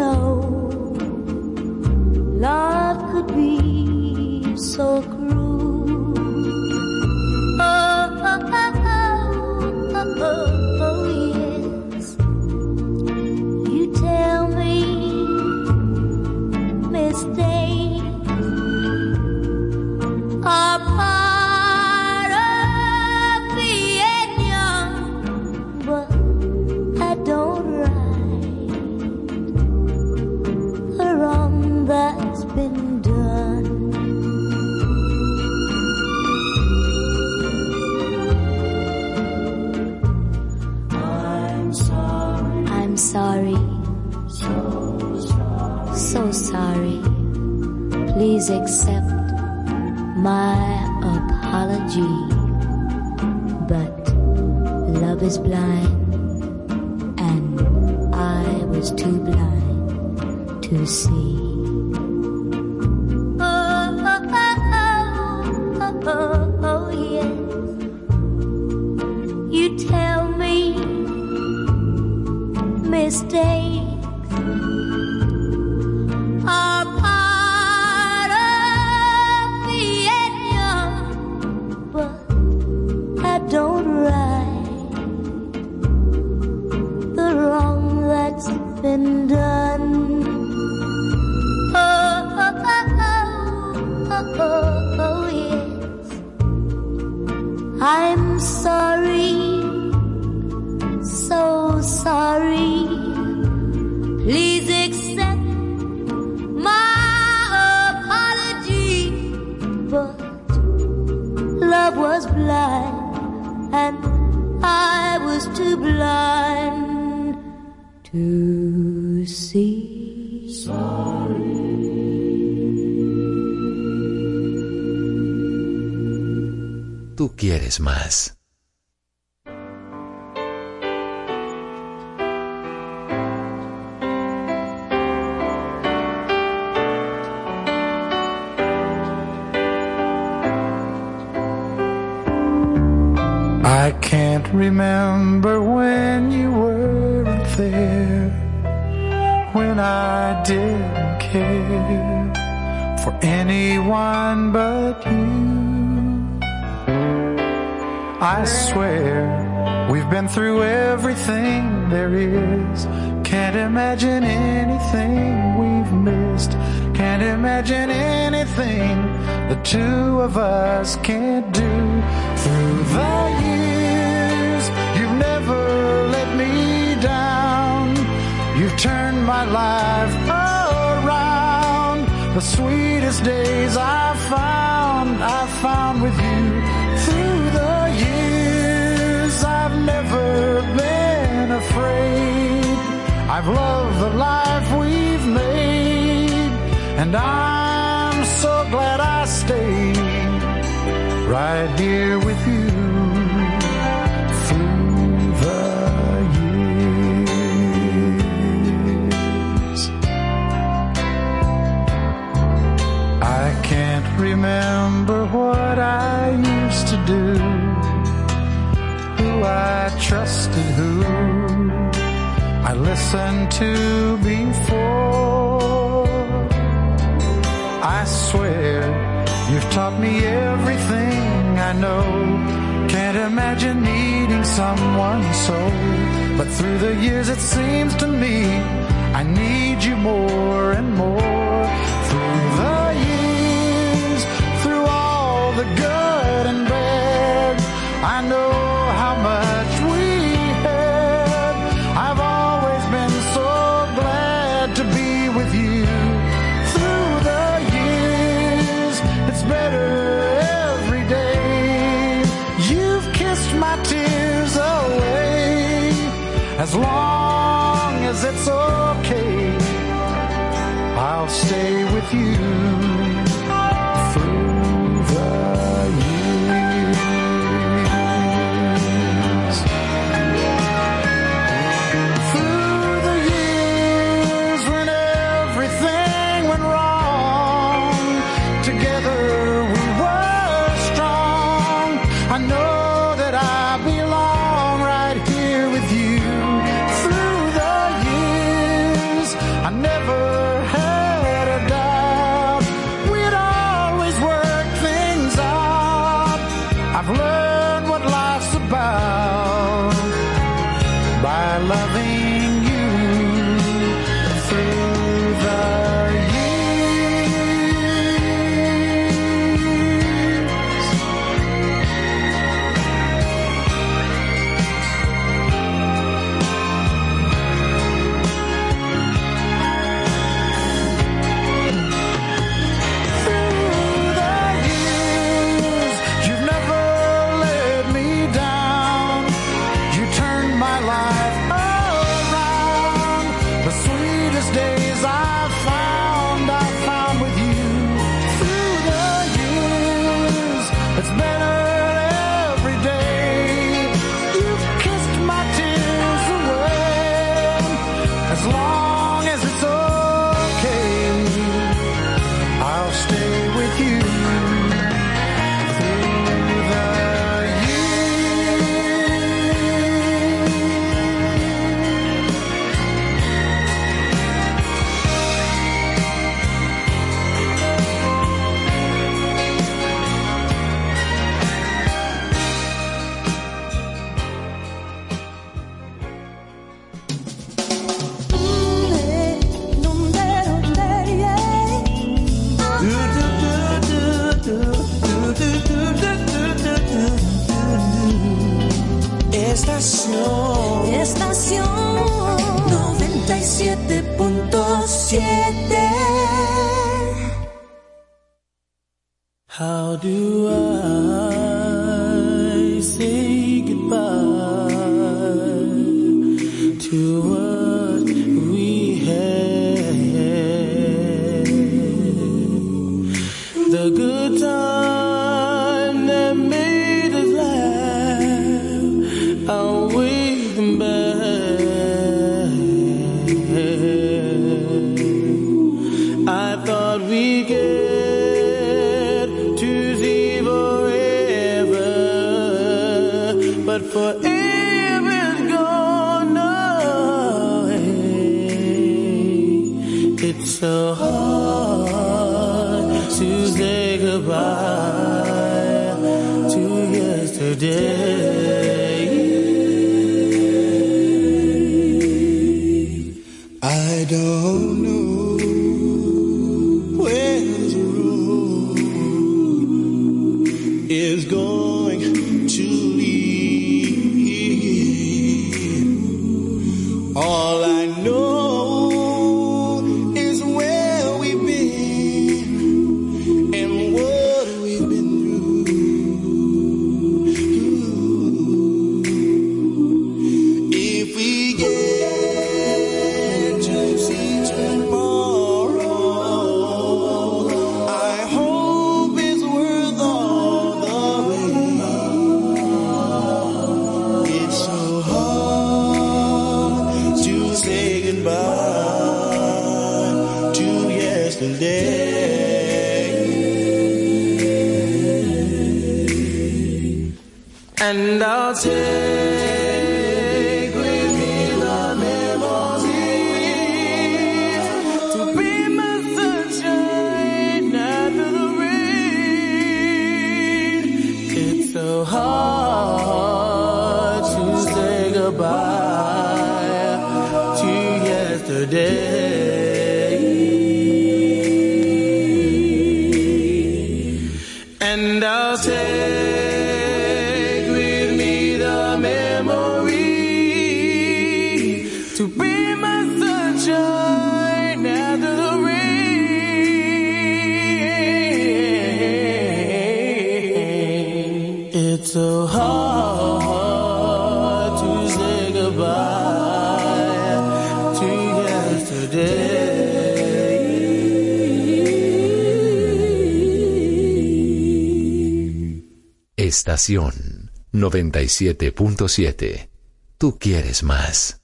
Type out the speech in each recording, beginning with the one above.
know love could be so cruel. accept my apology. But love is blind, and I was too blind to see. imagine needing someone so. But through the years, it seems to me I need you more and more. Through the years, through all the good and bad, I know. Is Estación 97.7. Tú quieres más.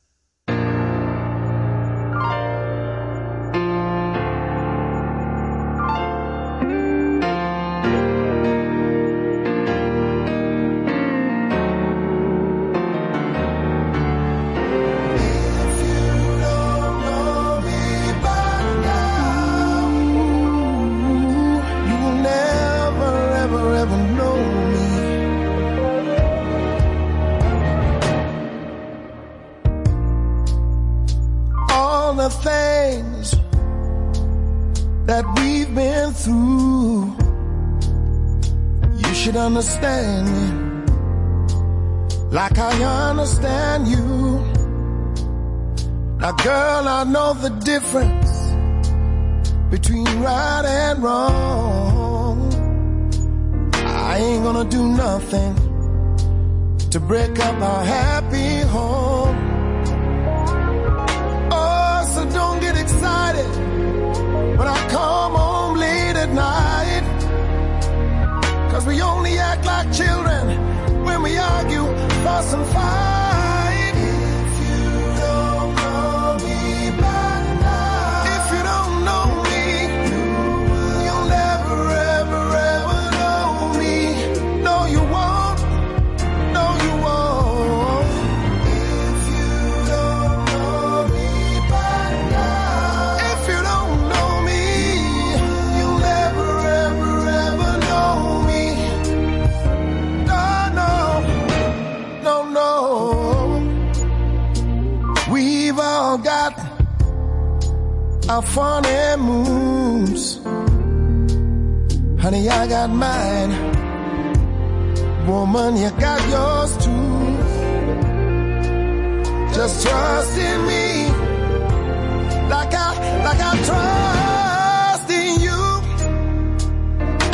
like I trust in you.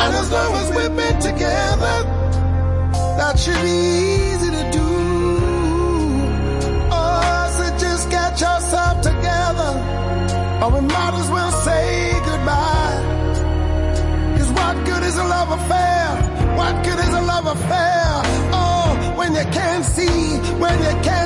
And as long as we've been together, that should be easy to do. Oh, so just get yourself together, or we might as well say goodbye. Cause what good is a love affair? What good is a love affair? Oh, when you can't see, when you can't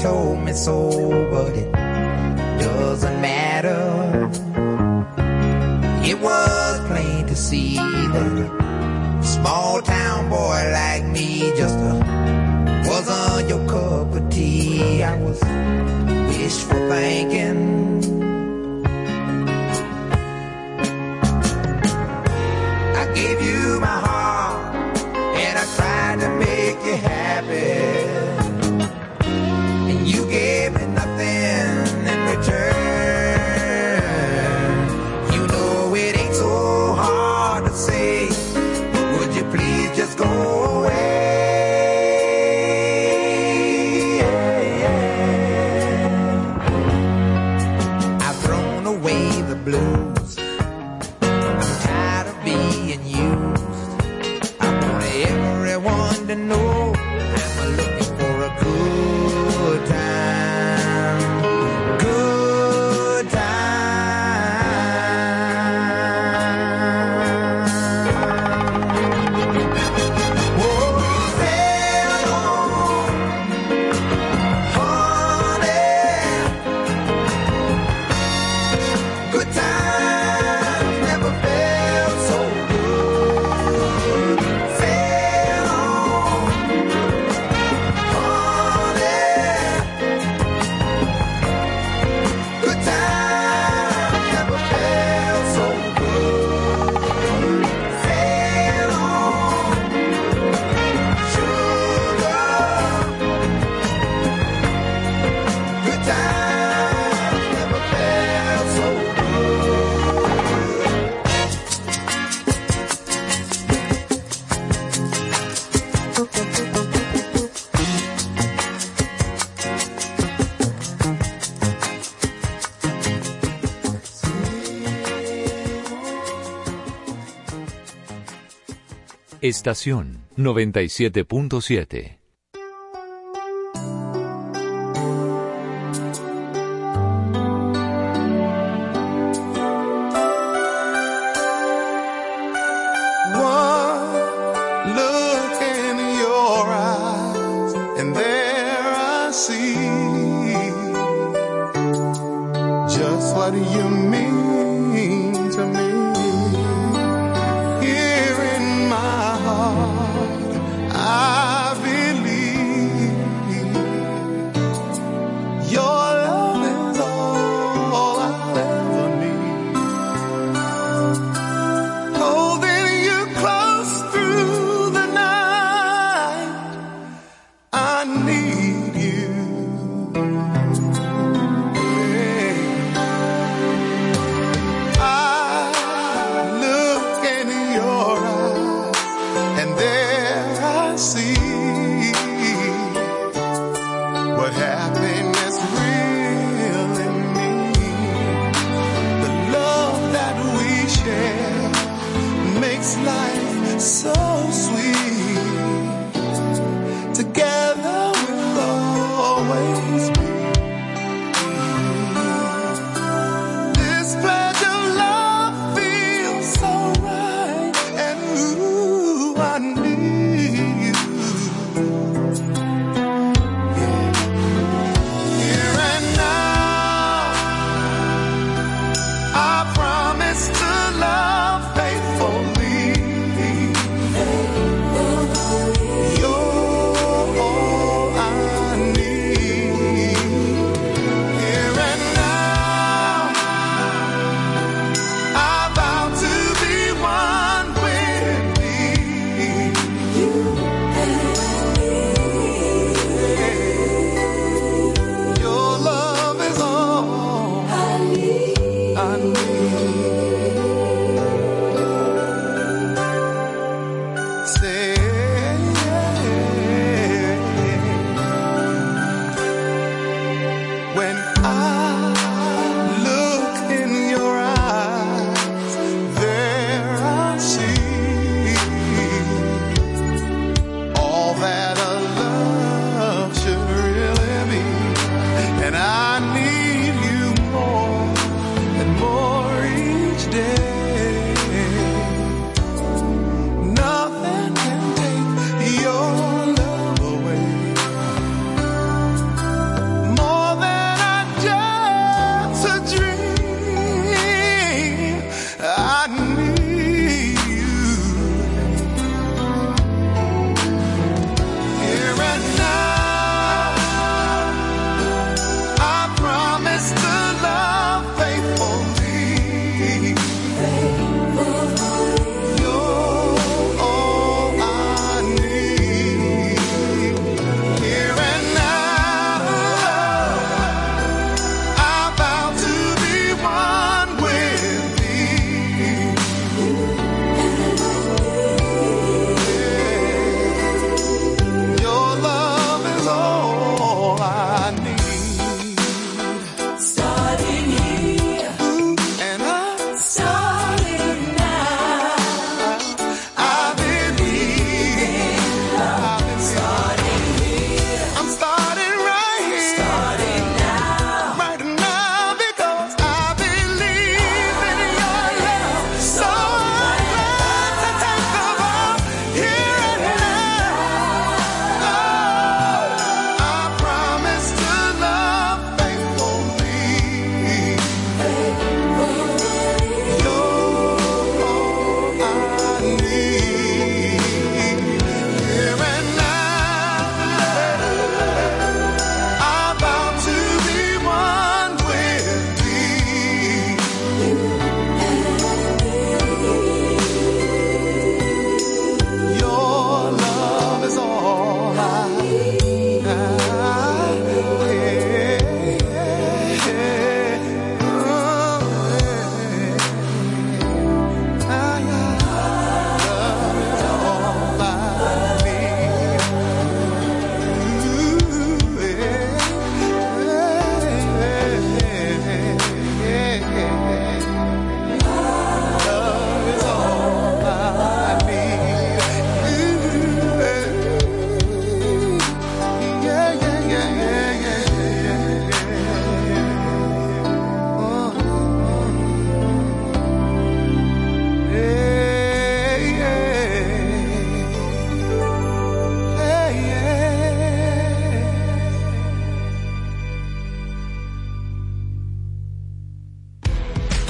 told me so, but it Estación 97.7.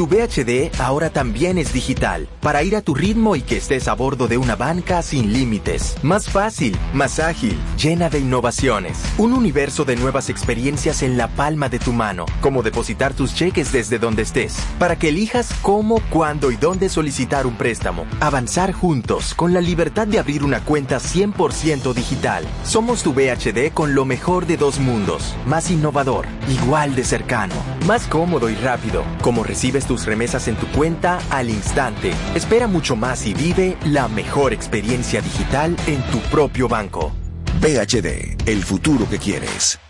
Tu VHD ahora también es digital, para ir a tu ritmo y que estés a bordo de una banca sin límites. Más fácil, más ágil, llena de innovaciones. Un universo de nuevas experiencias en la palma de tu mano, como depositar tus cheques desde donde estés, para que elijas cómo, cuándo y dónde solicitar un préstamo. Avanzar juntos, con la libertad de abrir una cuenta 100% digital. Somos tu VHD con lo mejor de dos mundos. Más innovador, igual de cercano, más cómodo y rápido. Como recibes tus remesas en tu cuenta al instante. Espera mucho más y vive la mejor experiencia digital en tu propio banco. VHD, el futuro que quieres.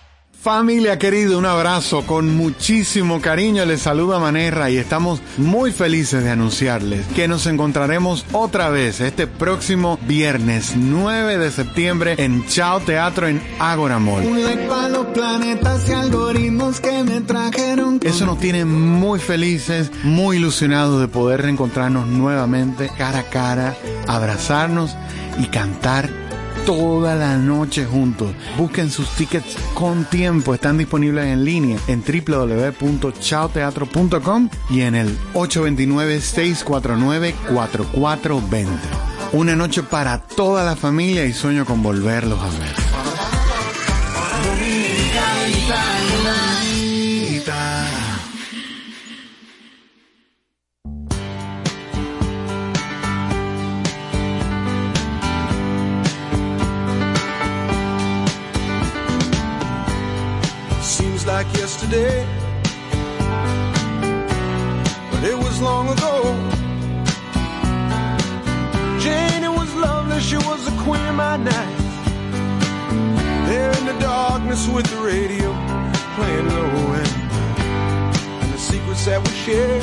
Familia querida, un abrazo con muchísimo cariño. Les saluda Manerra y estamos muy felices de anunciarles que nos encontraremos otra vez este próximo viernes 9 de septiembre en Chao Teatro en Agora Mall. Un like para los planetas y algoritmos que me trajeron. con- Eso nos tiene muy felices, muy ilusionados de poder reencontrarnos nuevamente cara a cara, abrazarnos y cantar toda la noche juntos. Busquen sus tickets con tiempo, están disponibles en línea en www.chaoteatro.com y en el 829-649-4420. Una noche para toda la familia y sueño con volverlos a ver. Like yesterday, but it was long ago. Jane, it was lovely, she was the queen of my night. There in the darkness with the radio playing low end, and the secrets that we shared,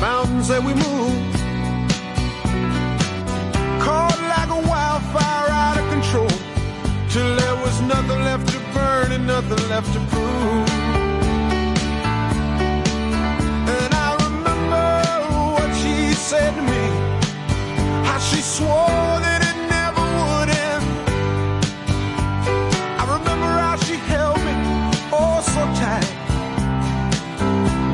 mountains that we moved, caught like a wildfire out of control till there was nothing left to burn and nothing left to prove. And I remember what she said to me, how she swore that it never would end. I remember how she held me oh so tight.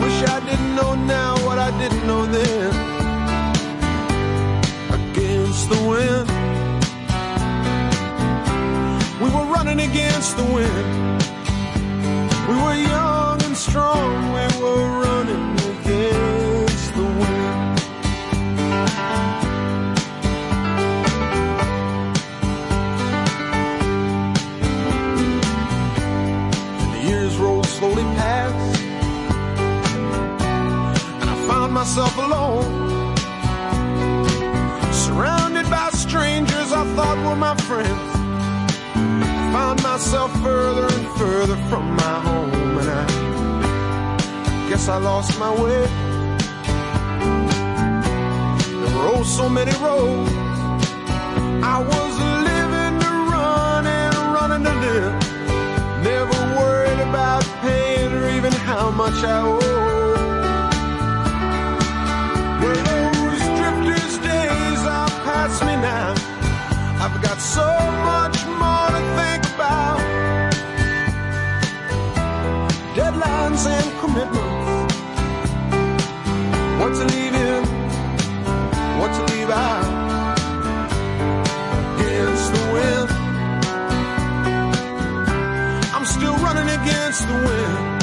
Wish I didn't know now what I didn't know then. Against the wind. Running against the wind. We were young and strong. We were running against the wind. And the years rolled slowly past. And I found myself alone. Surrounded by strangers I thought were my friends found myself further and further from my home, and I guess I lost my way. There were oh so many roads. I was living to run and running to live. Never worried about paying or even how much I owe. Well, those drifters' days are past me now. I've got so much commitments. What to leave in, what to leave out. Against the wind. I'm still running against the wind.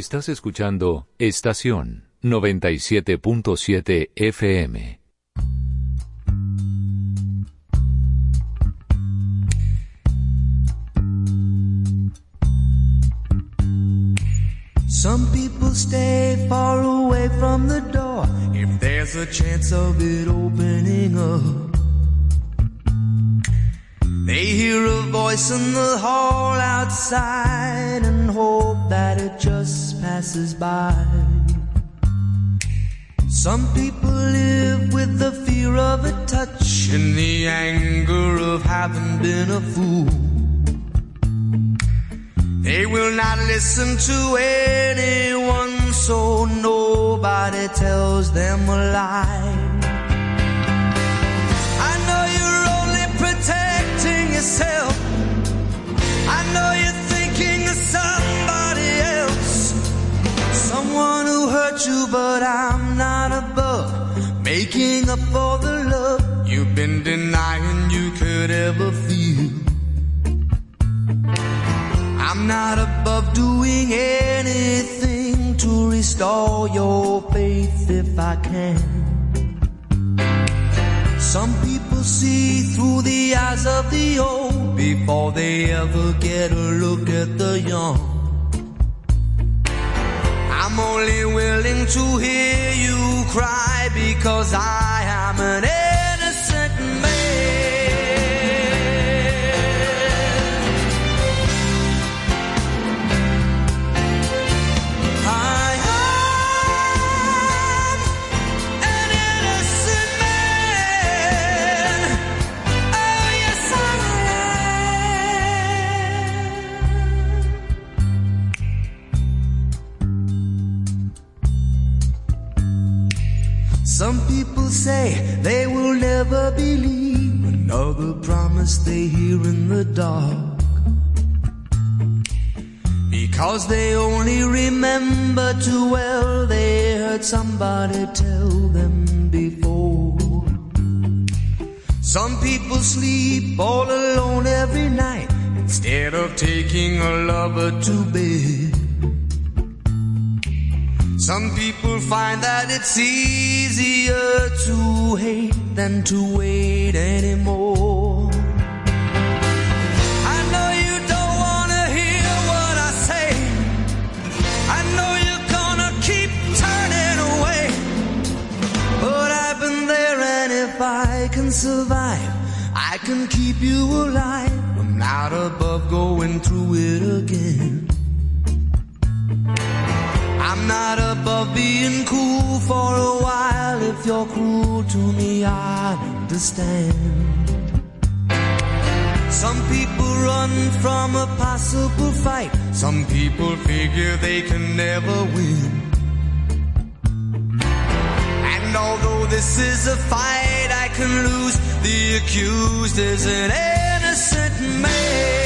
Estás escuchando Estación 97.7 FM. they only remember too well they heard somebody tell them before. Some people sleep all alone every night instead of taking a lover to bed. Some people find that it's easier to hate than to wait anymore. Survive, I can keep you alive. I'm not above going through it again. I'm not above being cool for a while. If you're cruel to me, I understand. Some people run from a possible fight. Some people figure they can never win. And although this is a fight can lose, the accused is an innocent man.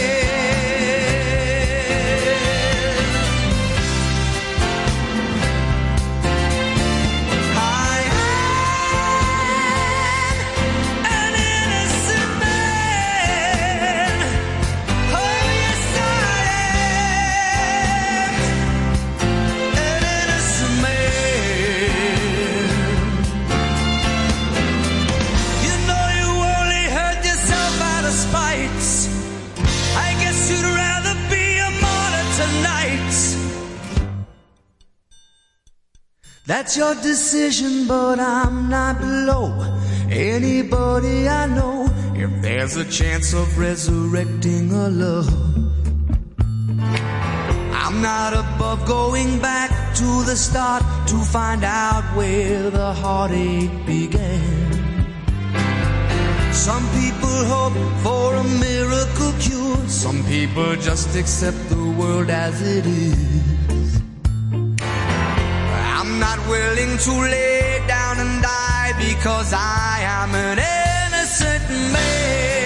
That's your decision, but I'm not below anybody I know. If there's a chance of resurrecting a love, I'm not above going back to the start to find out where the heartache began. Some people hope for a miracle cure. Some people just accept the world as it is. Not willing to lay down and die because I am an innocent man.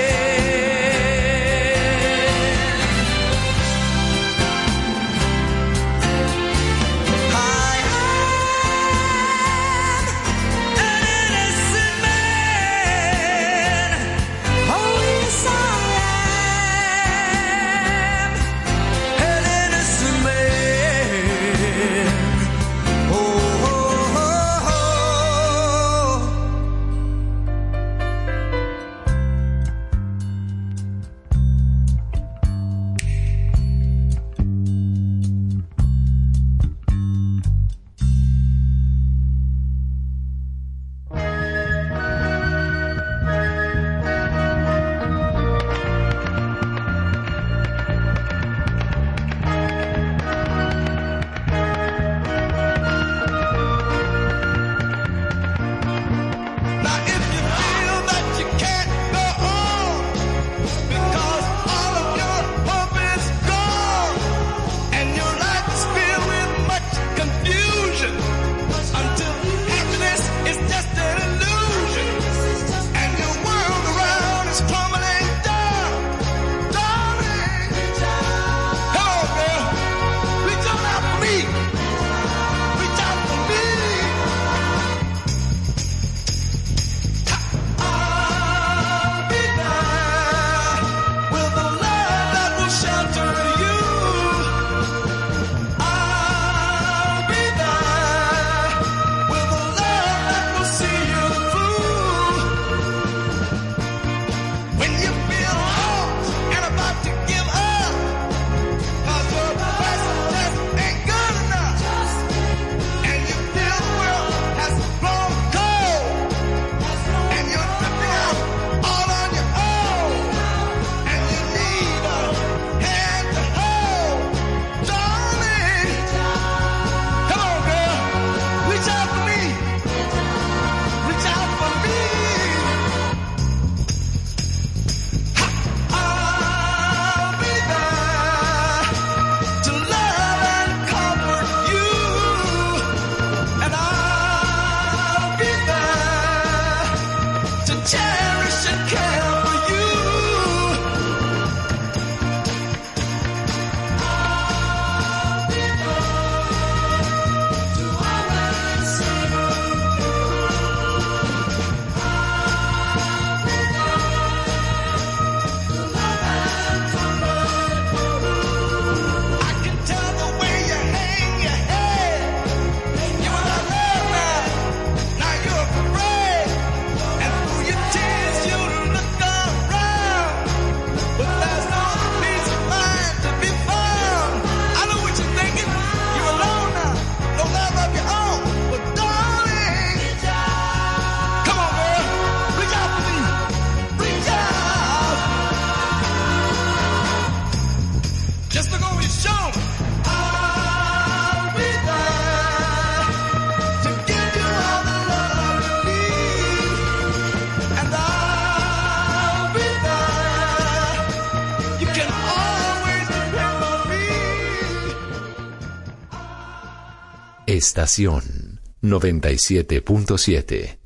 Estación 97.7.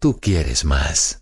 Tú quieres más.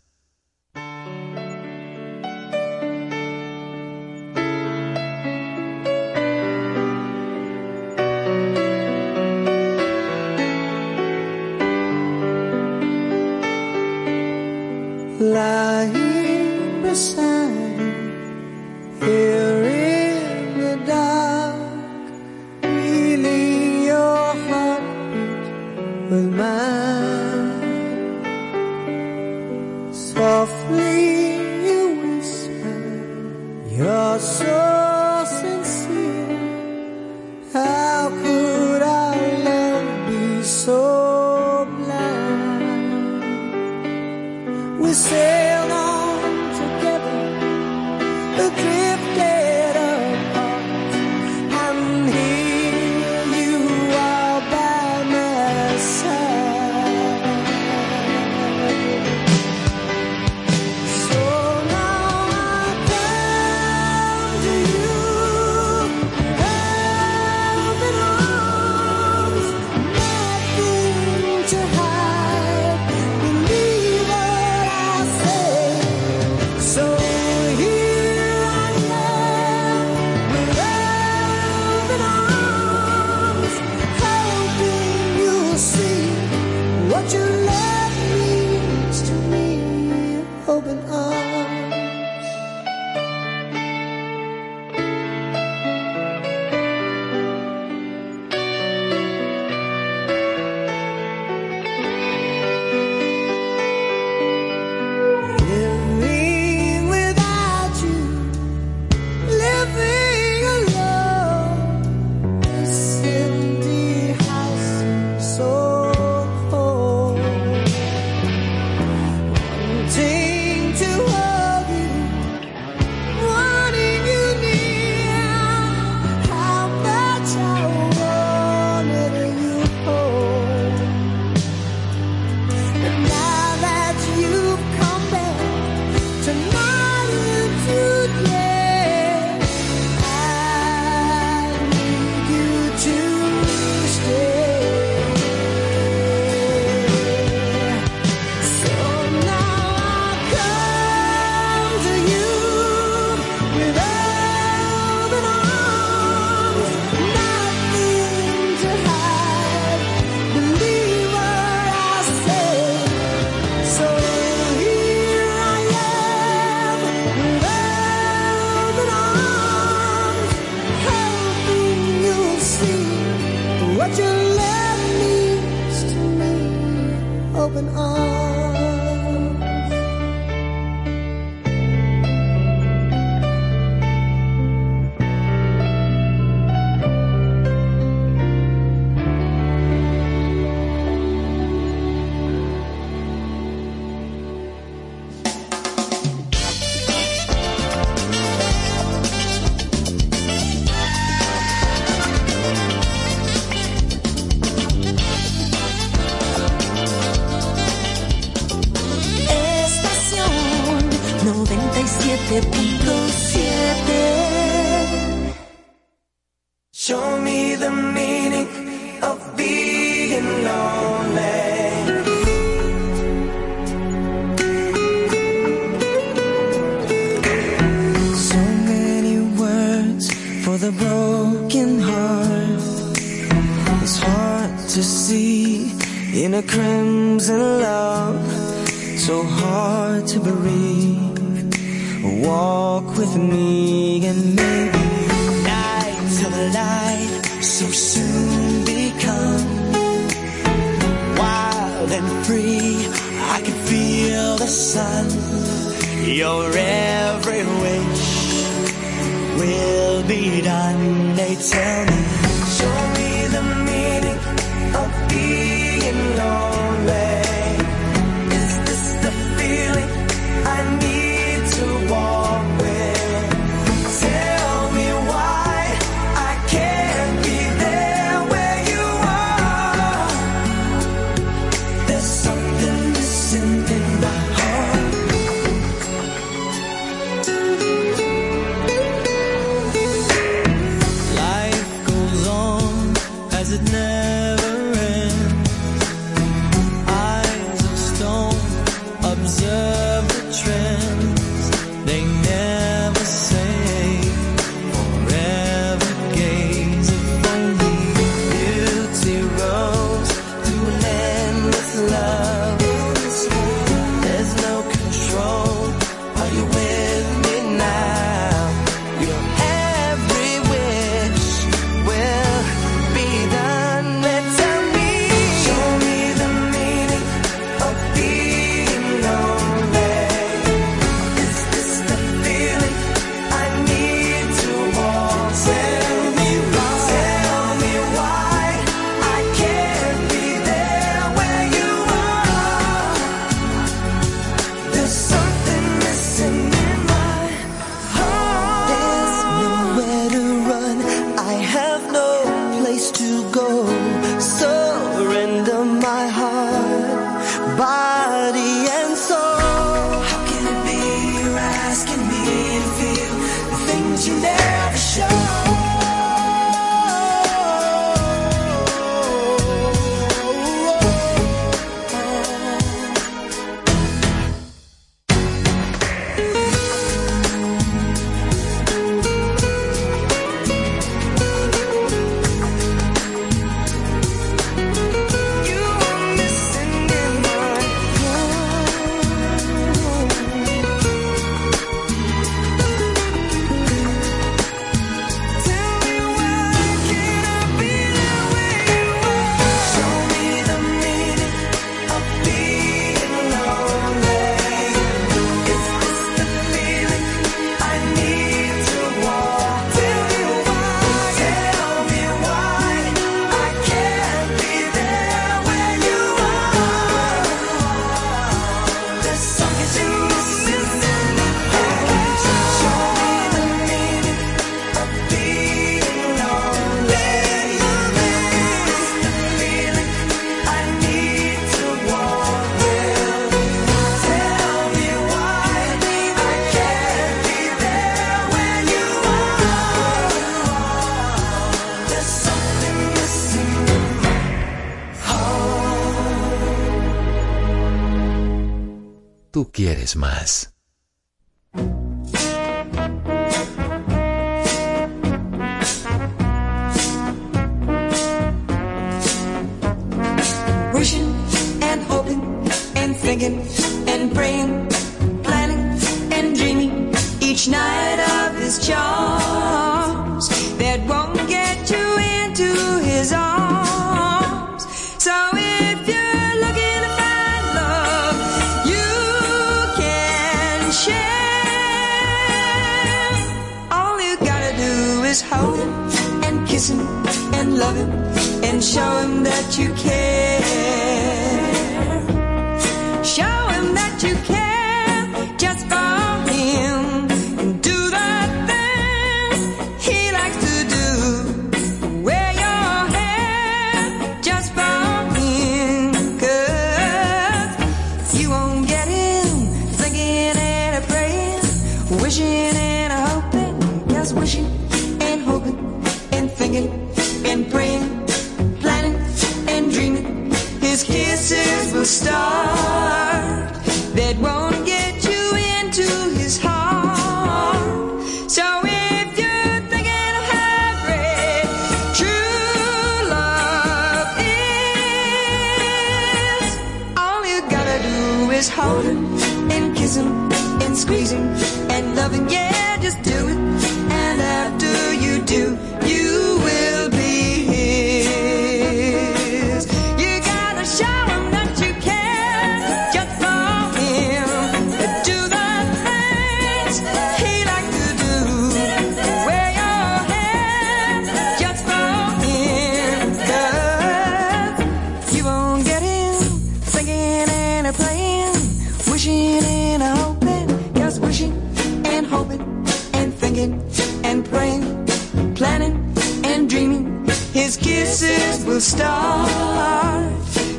His kisses will start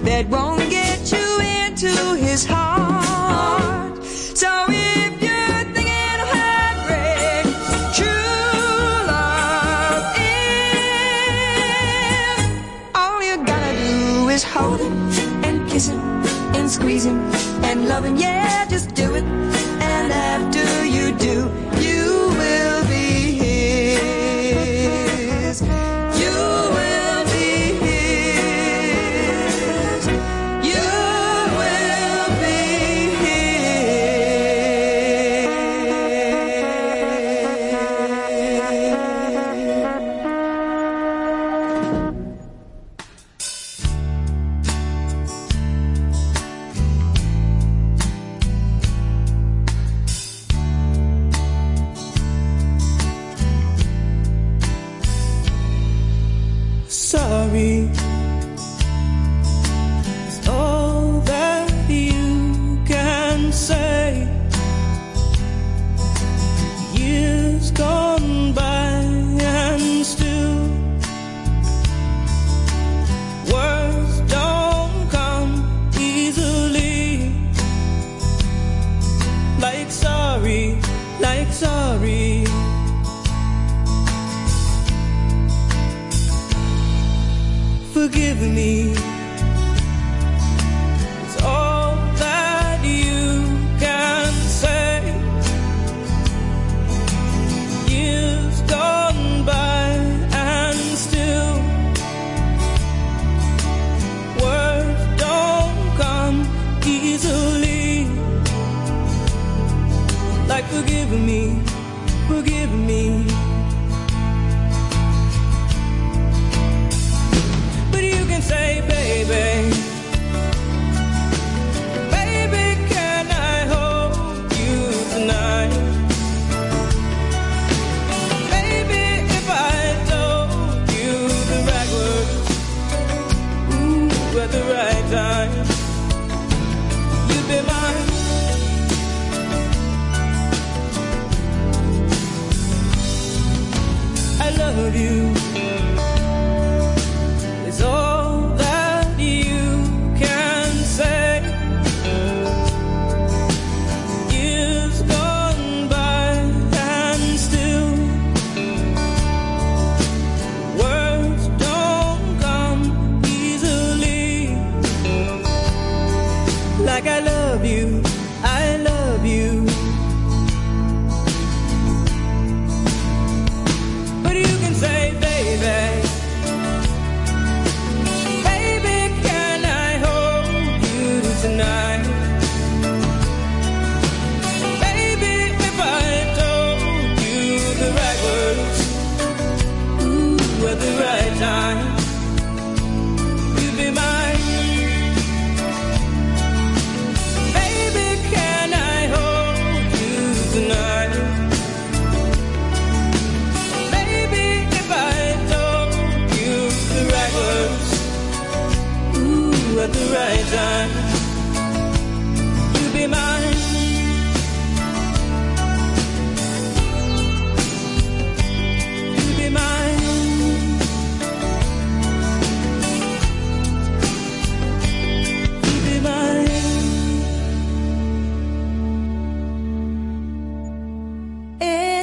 that won't get you into his heart. So if you're thinking of heartbreak, true love is all you gotta do is hold him and kiss him and squeeze him and love him, yeah.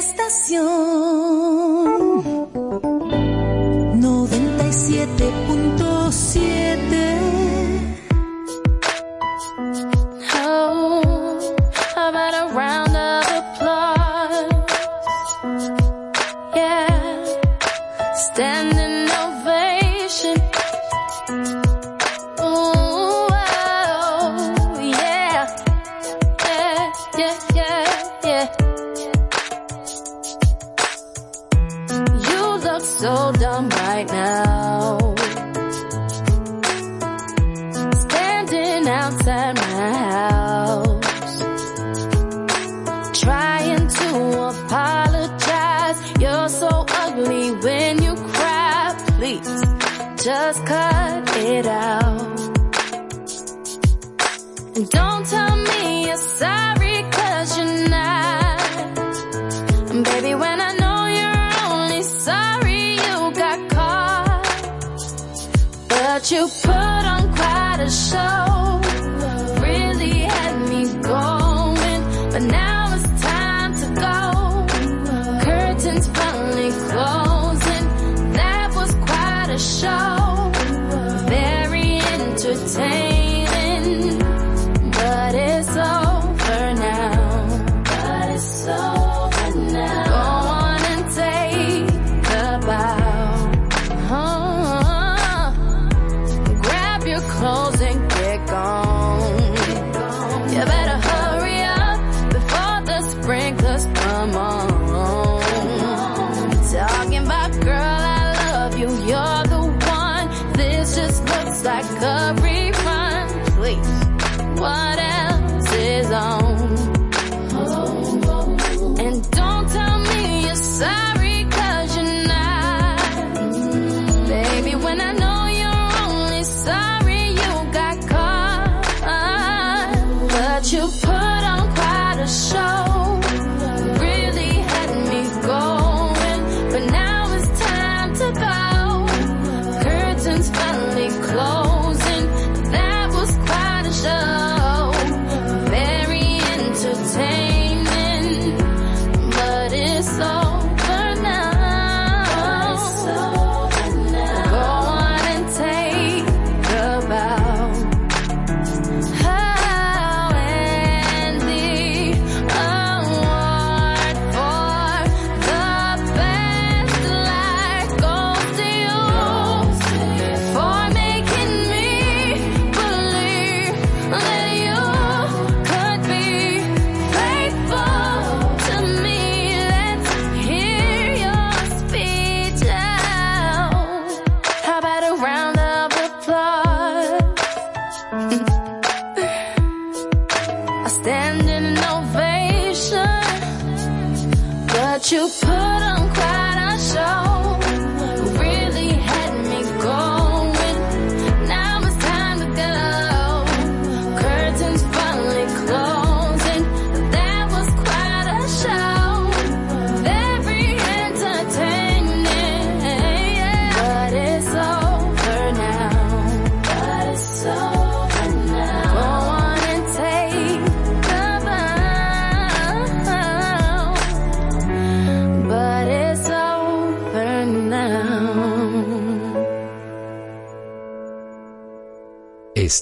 Estación. 97.7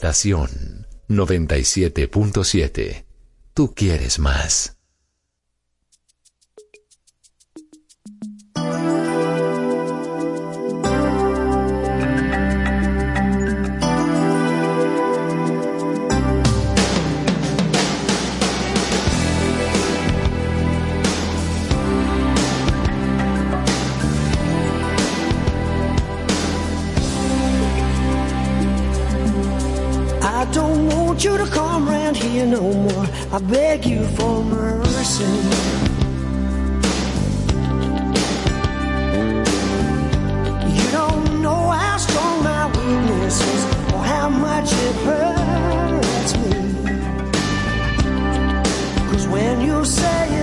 Estación 97.7. Tú quieres más. no more. I beg you for mercy. or how much it hurts me. Cause when you say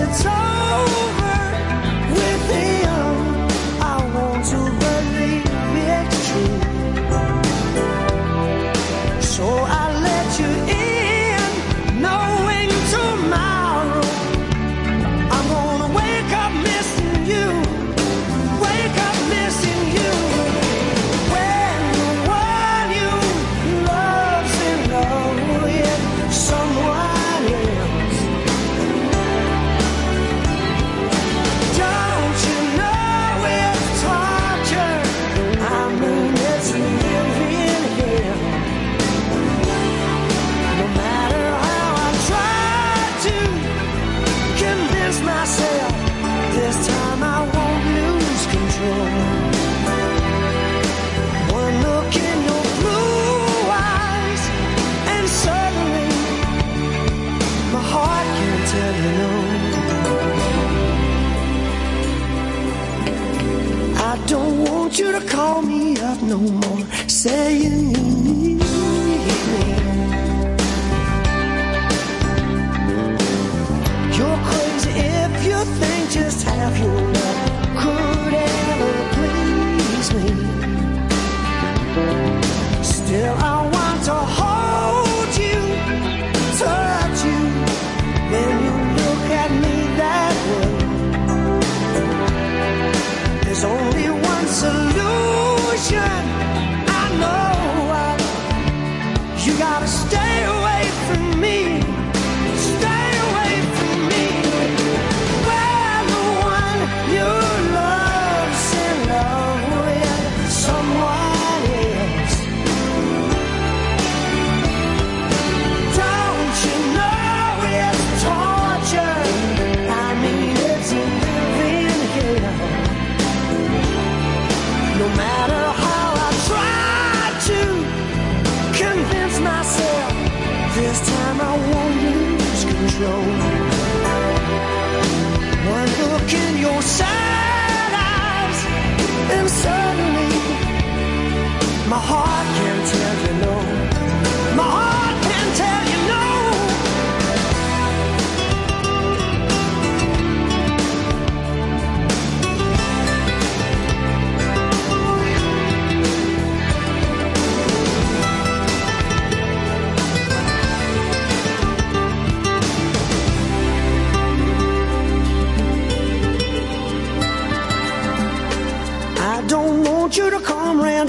say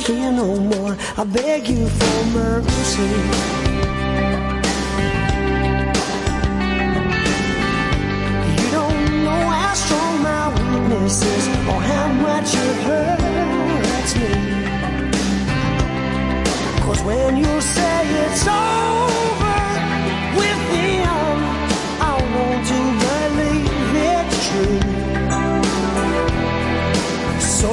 here no more. I beg you for mercy. You don't know how strong my weakness is, or how much it hurts me. Cause when you say it's over with me, I want to believe it's true. So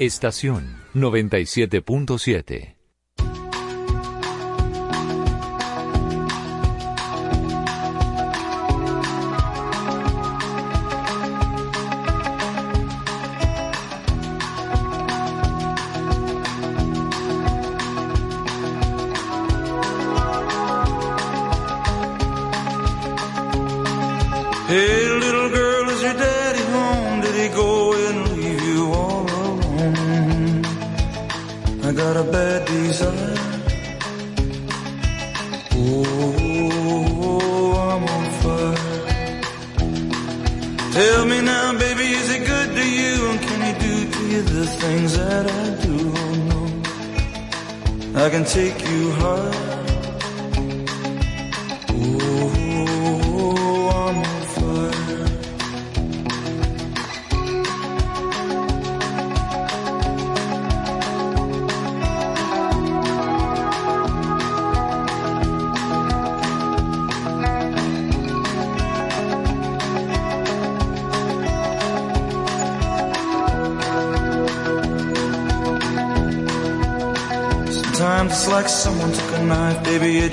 Estación 97.7.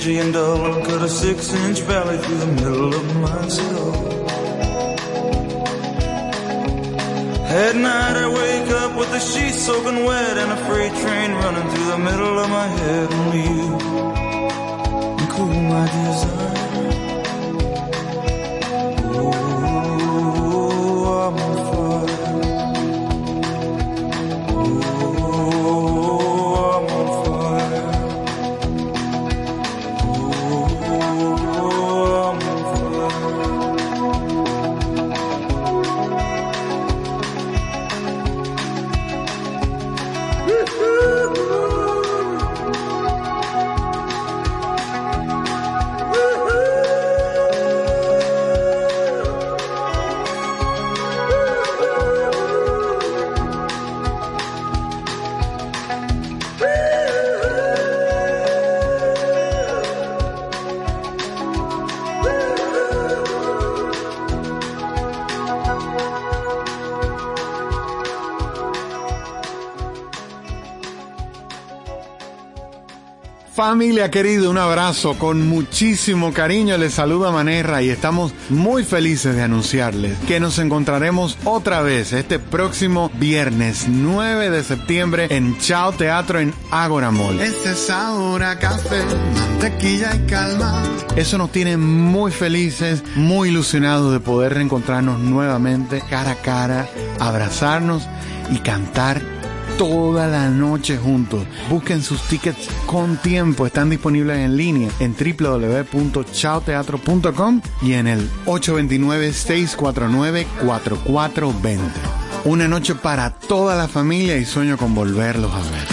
edgy and Familia querida, un abrazo con muchísimo cariño. Les saluda Manerra y estamos muy felices de anunciarles que nos encontraremos otra vez este próximo viernes 9 de septiembre en Chao Teatro en Ágora Mall. Este es ahora café, mantequilla y calma. Eso nos tiene muy felices, muy ilusionados de poder reencontrarnos nuevamente cara a cara, abrazarnos y cantar toda la noche juntos. Busquen sus tickets con tiempo. Están disponibles en línea en www.chaoteatro.com y en el 829-649-4420. Una noche para toda la familia y sueño con volverlos a ver.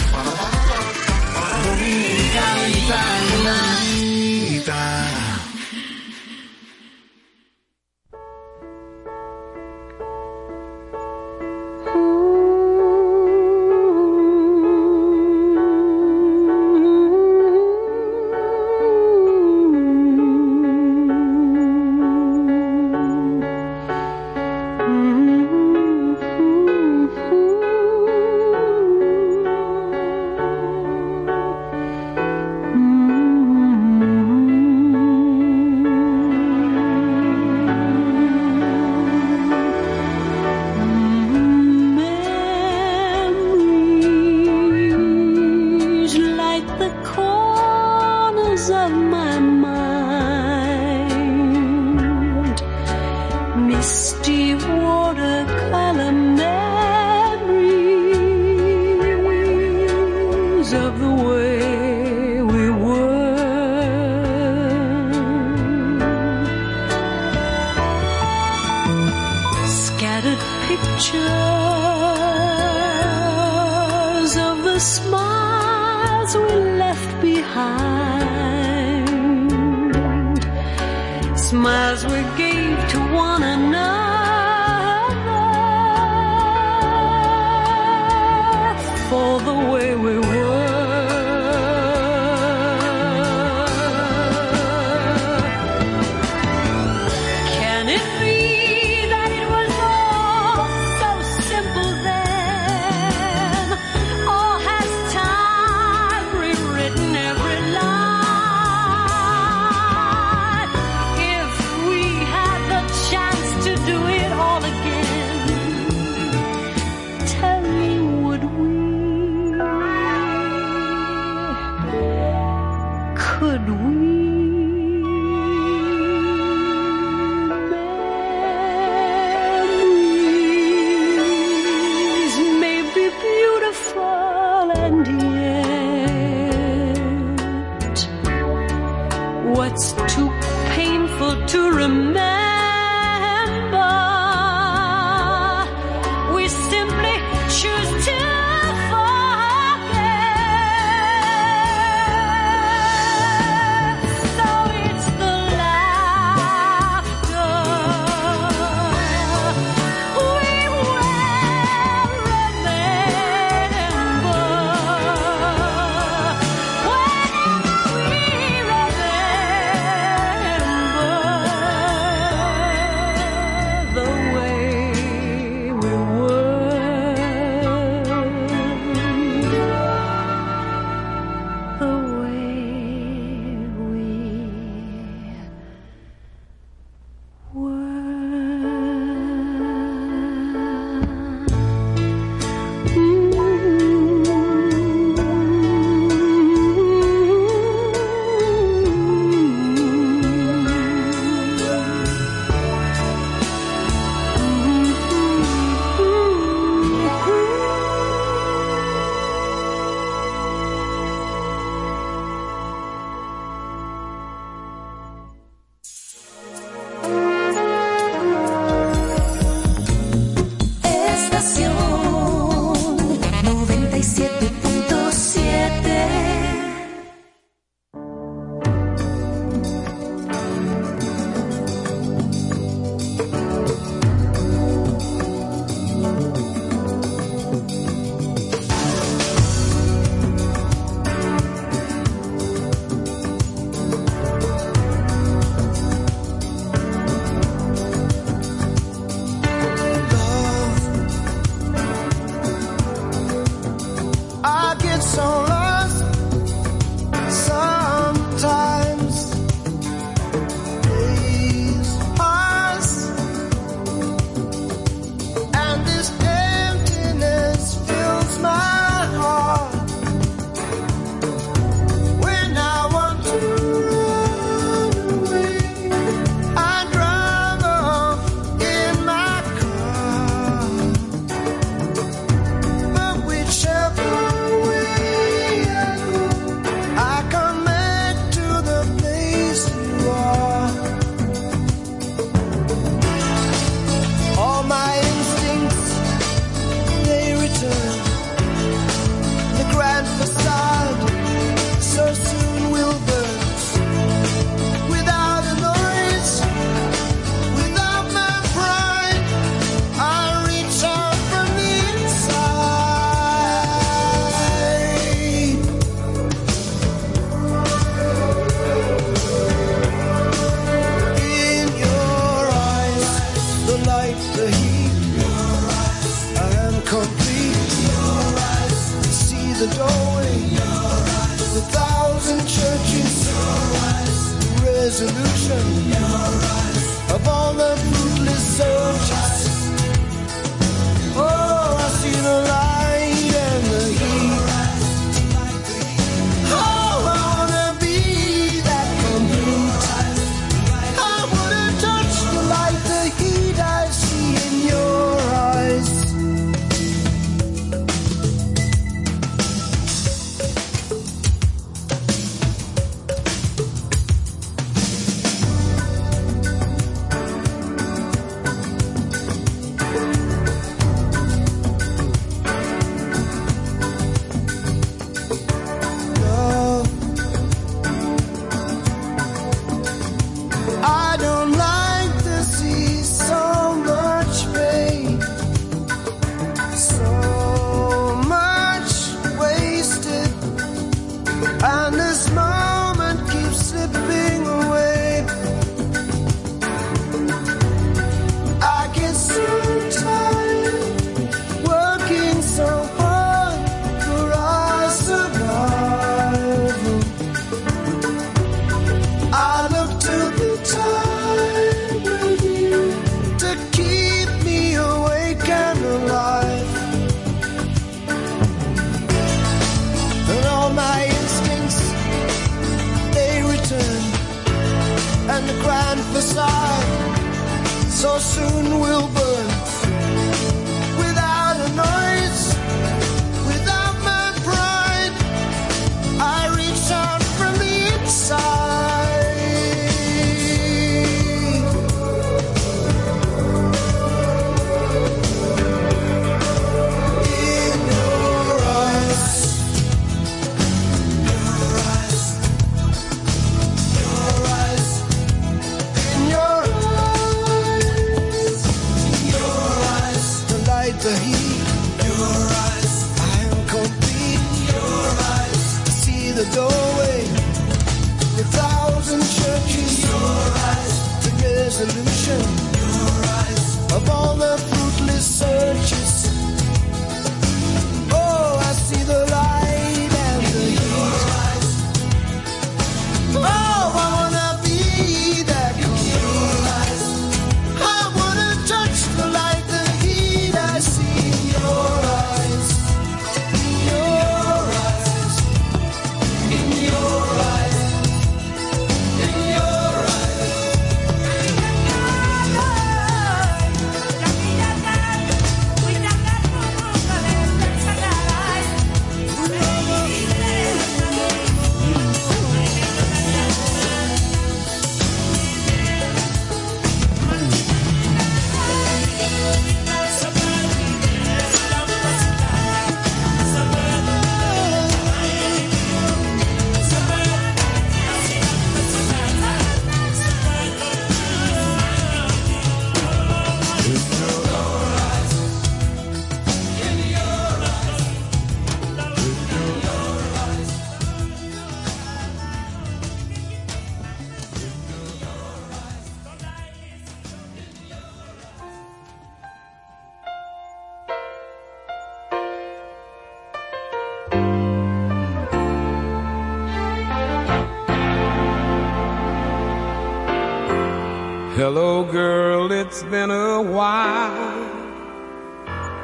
been a while.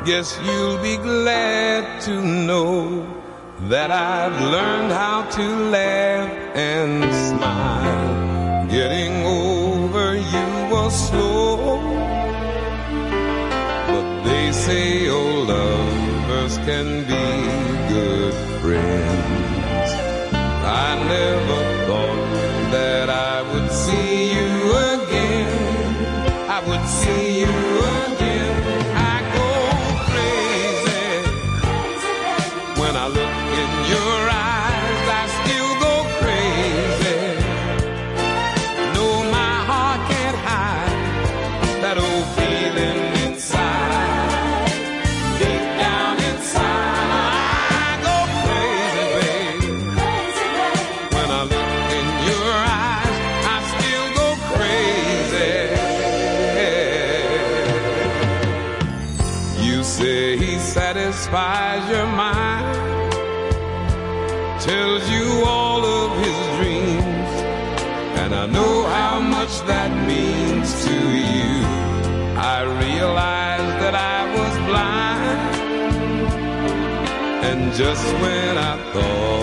Guess you'll be glad to know that I've learned how to laugh and smile. Getting over you was slow, but they say old lovers can be good friends. Just when I thought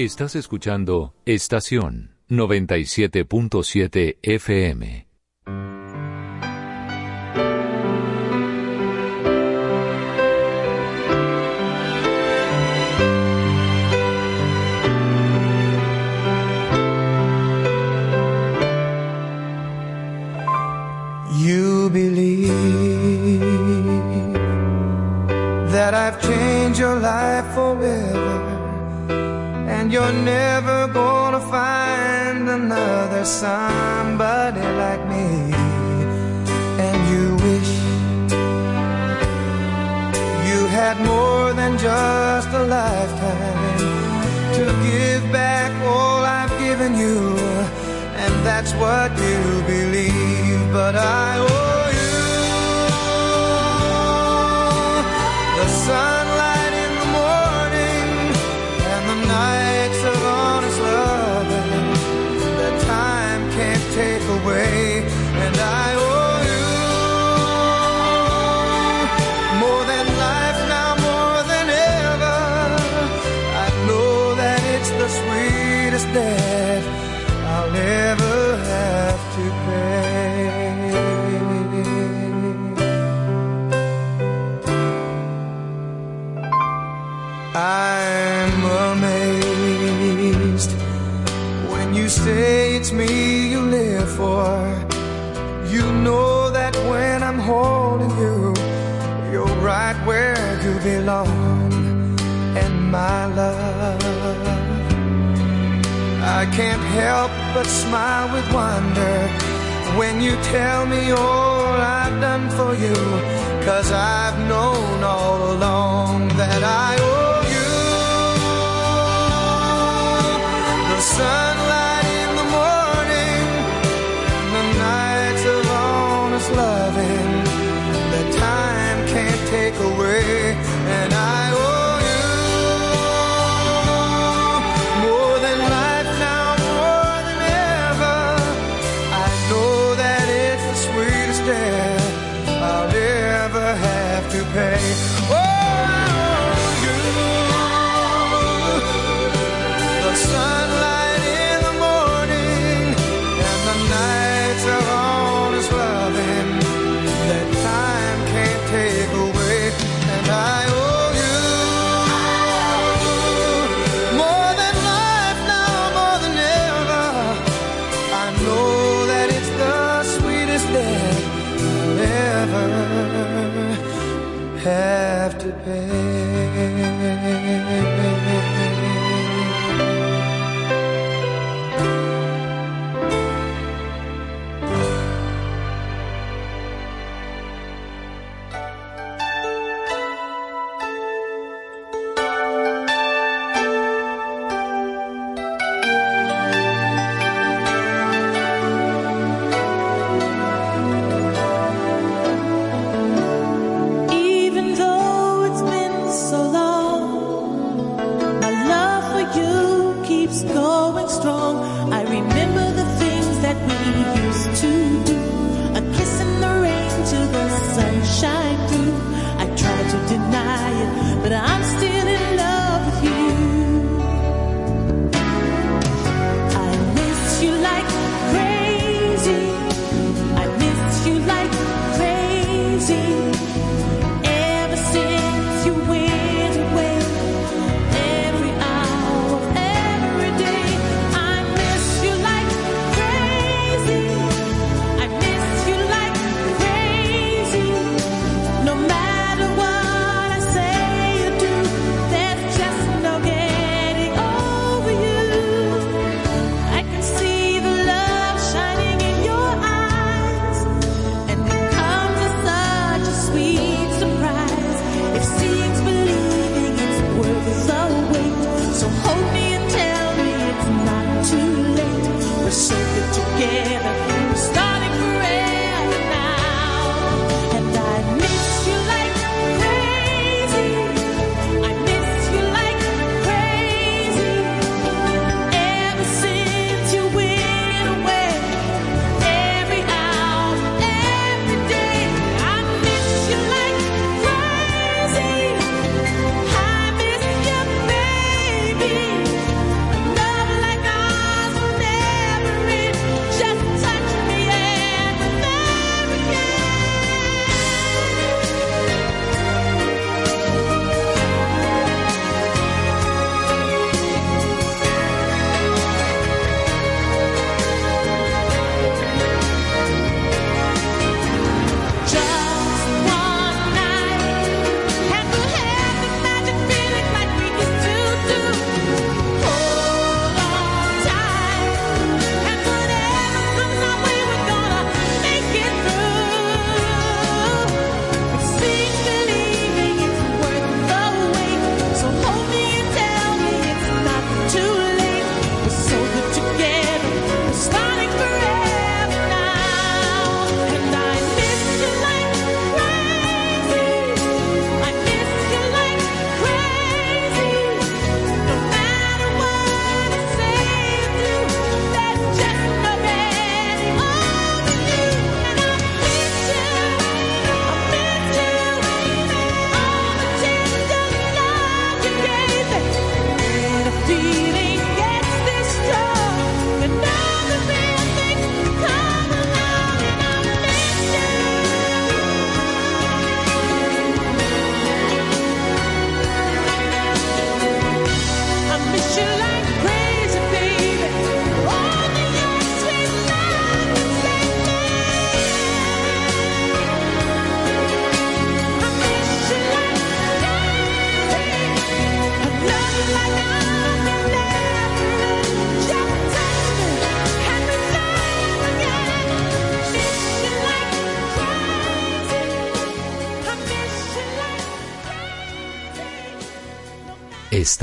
Estás escuchando Estación 97.7 FM.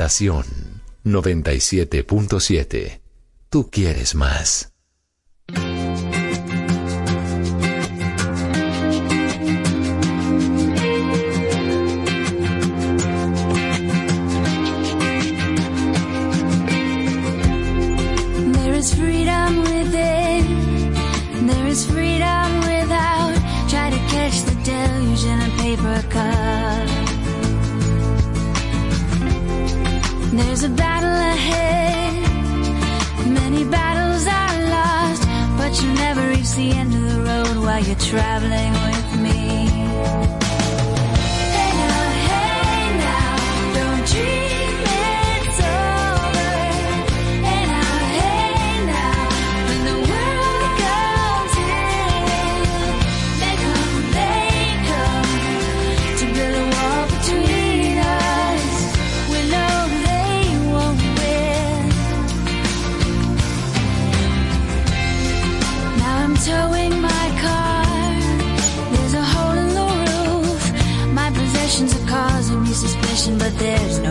Estación 97.7. Tú quieres más. the end of the road while you're traveling there's no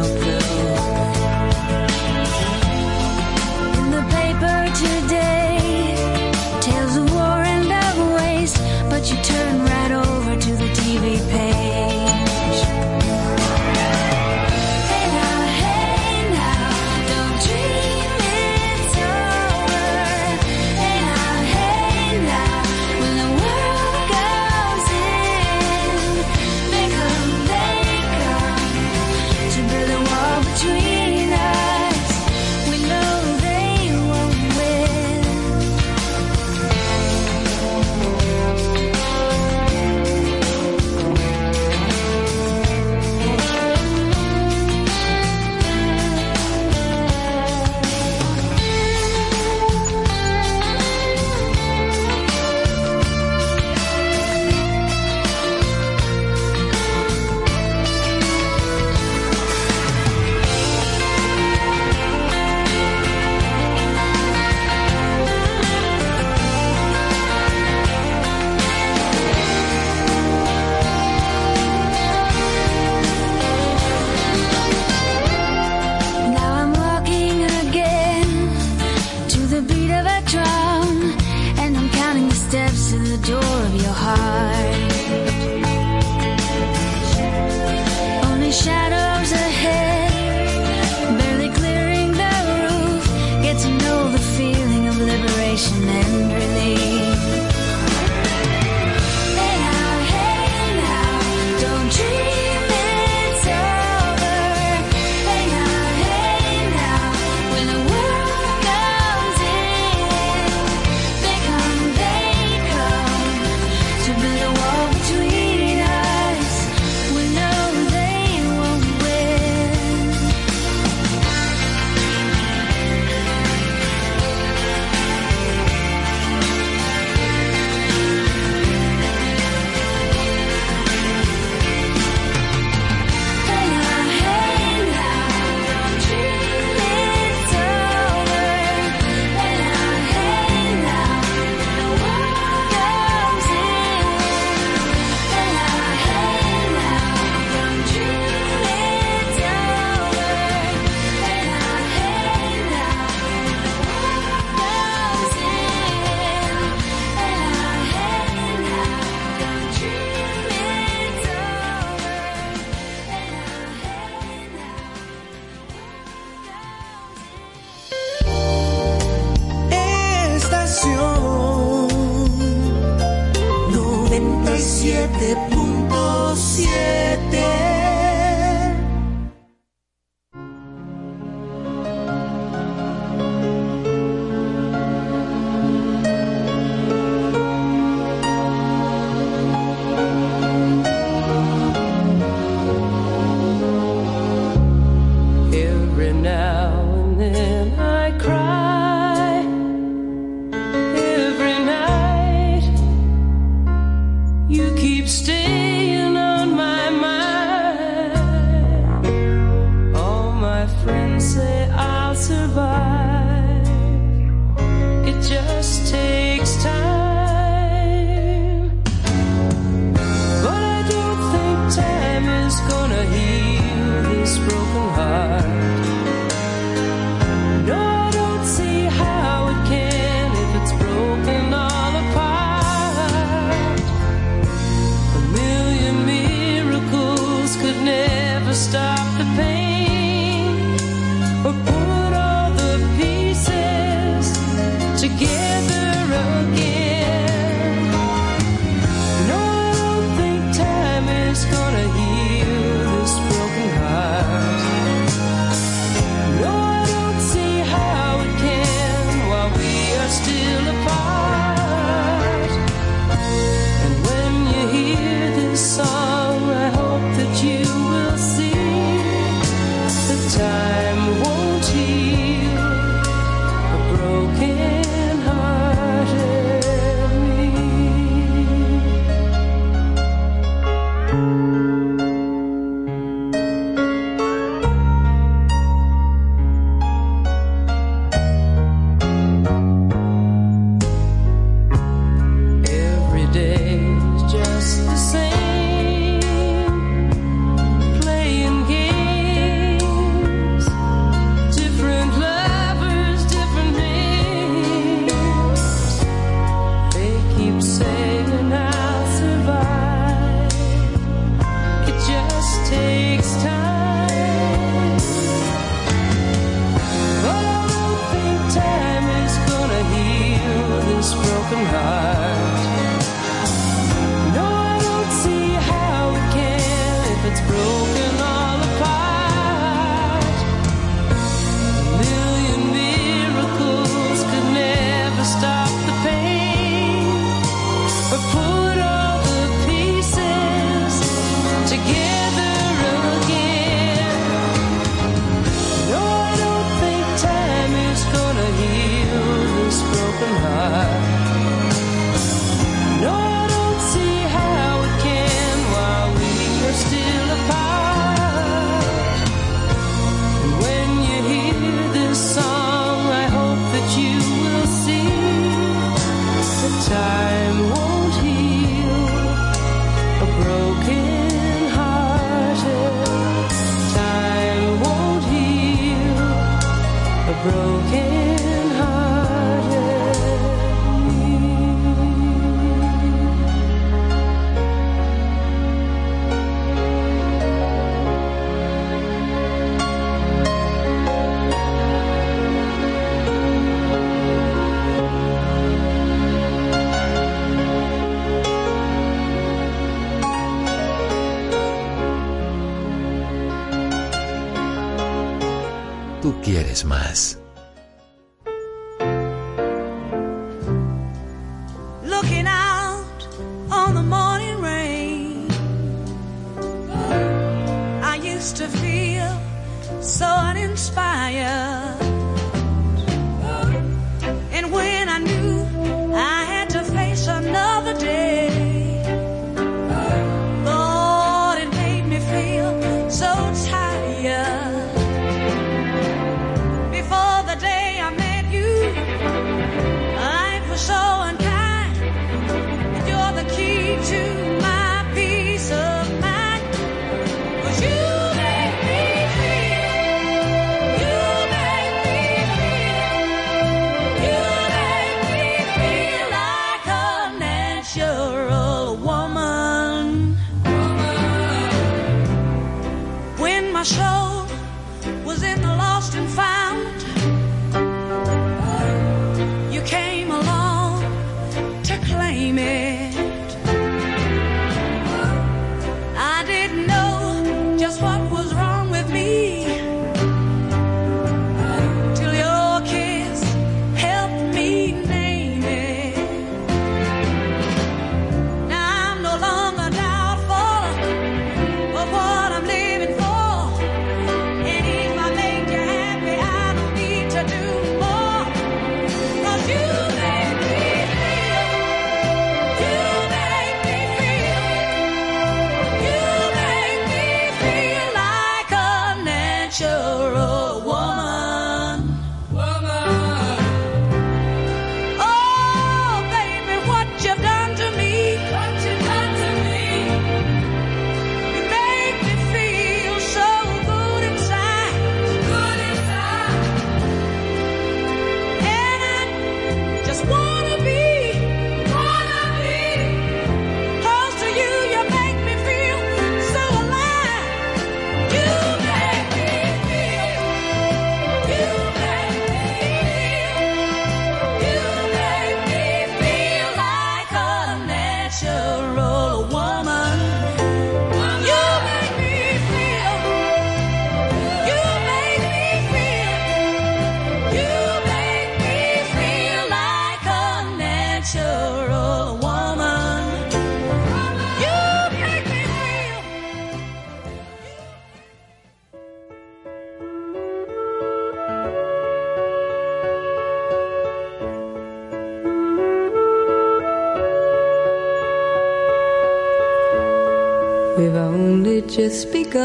has begun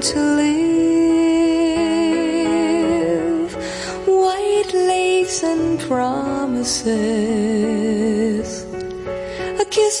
to live. White lace and promises. A kiss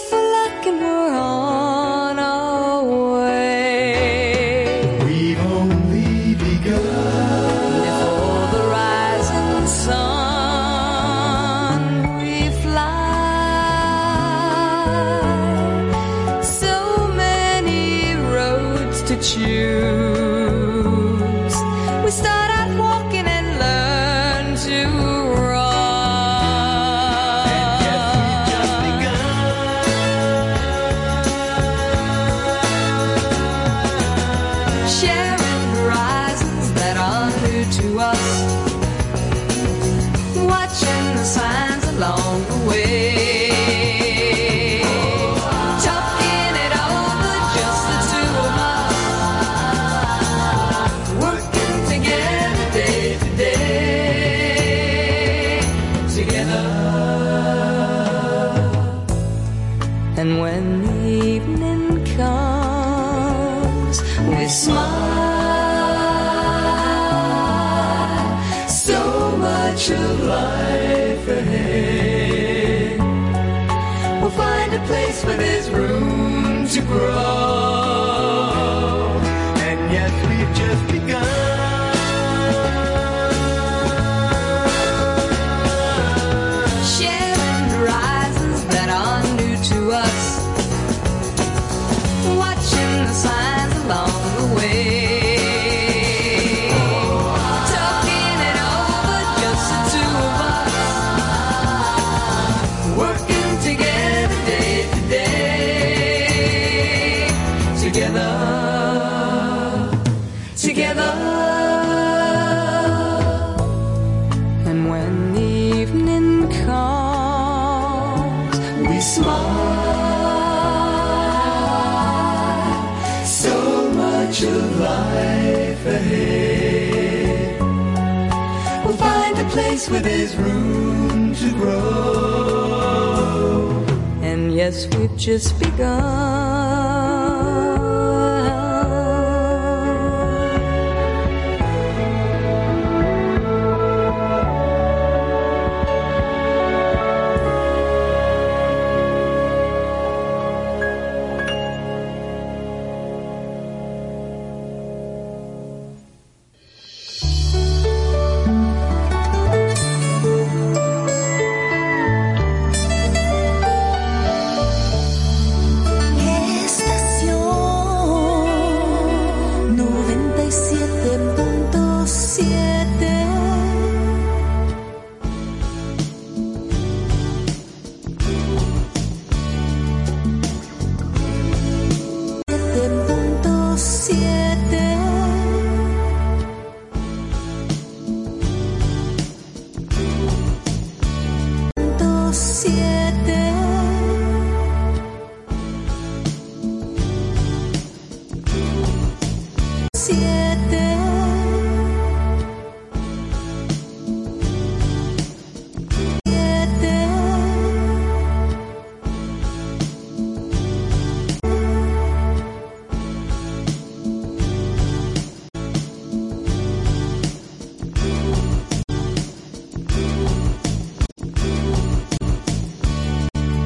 just begun.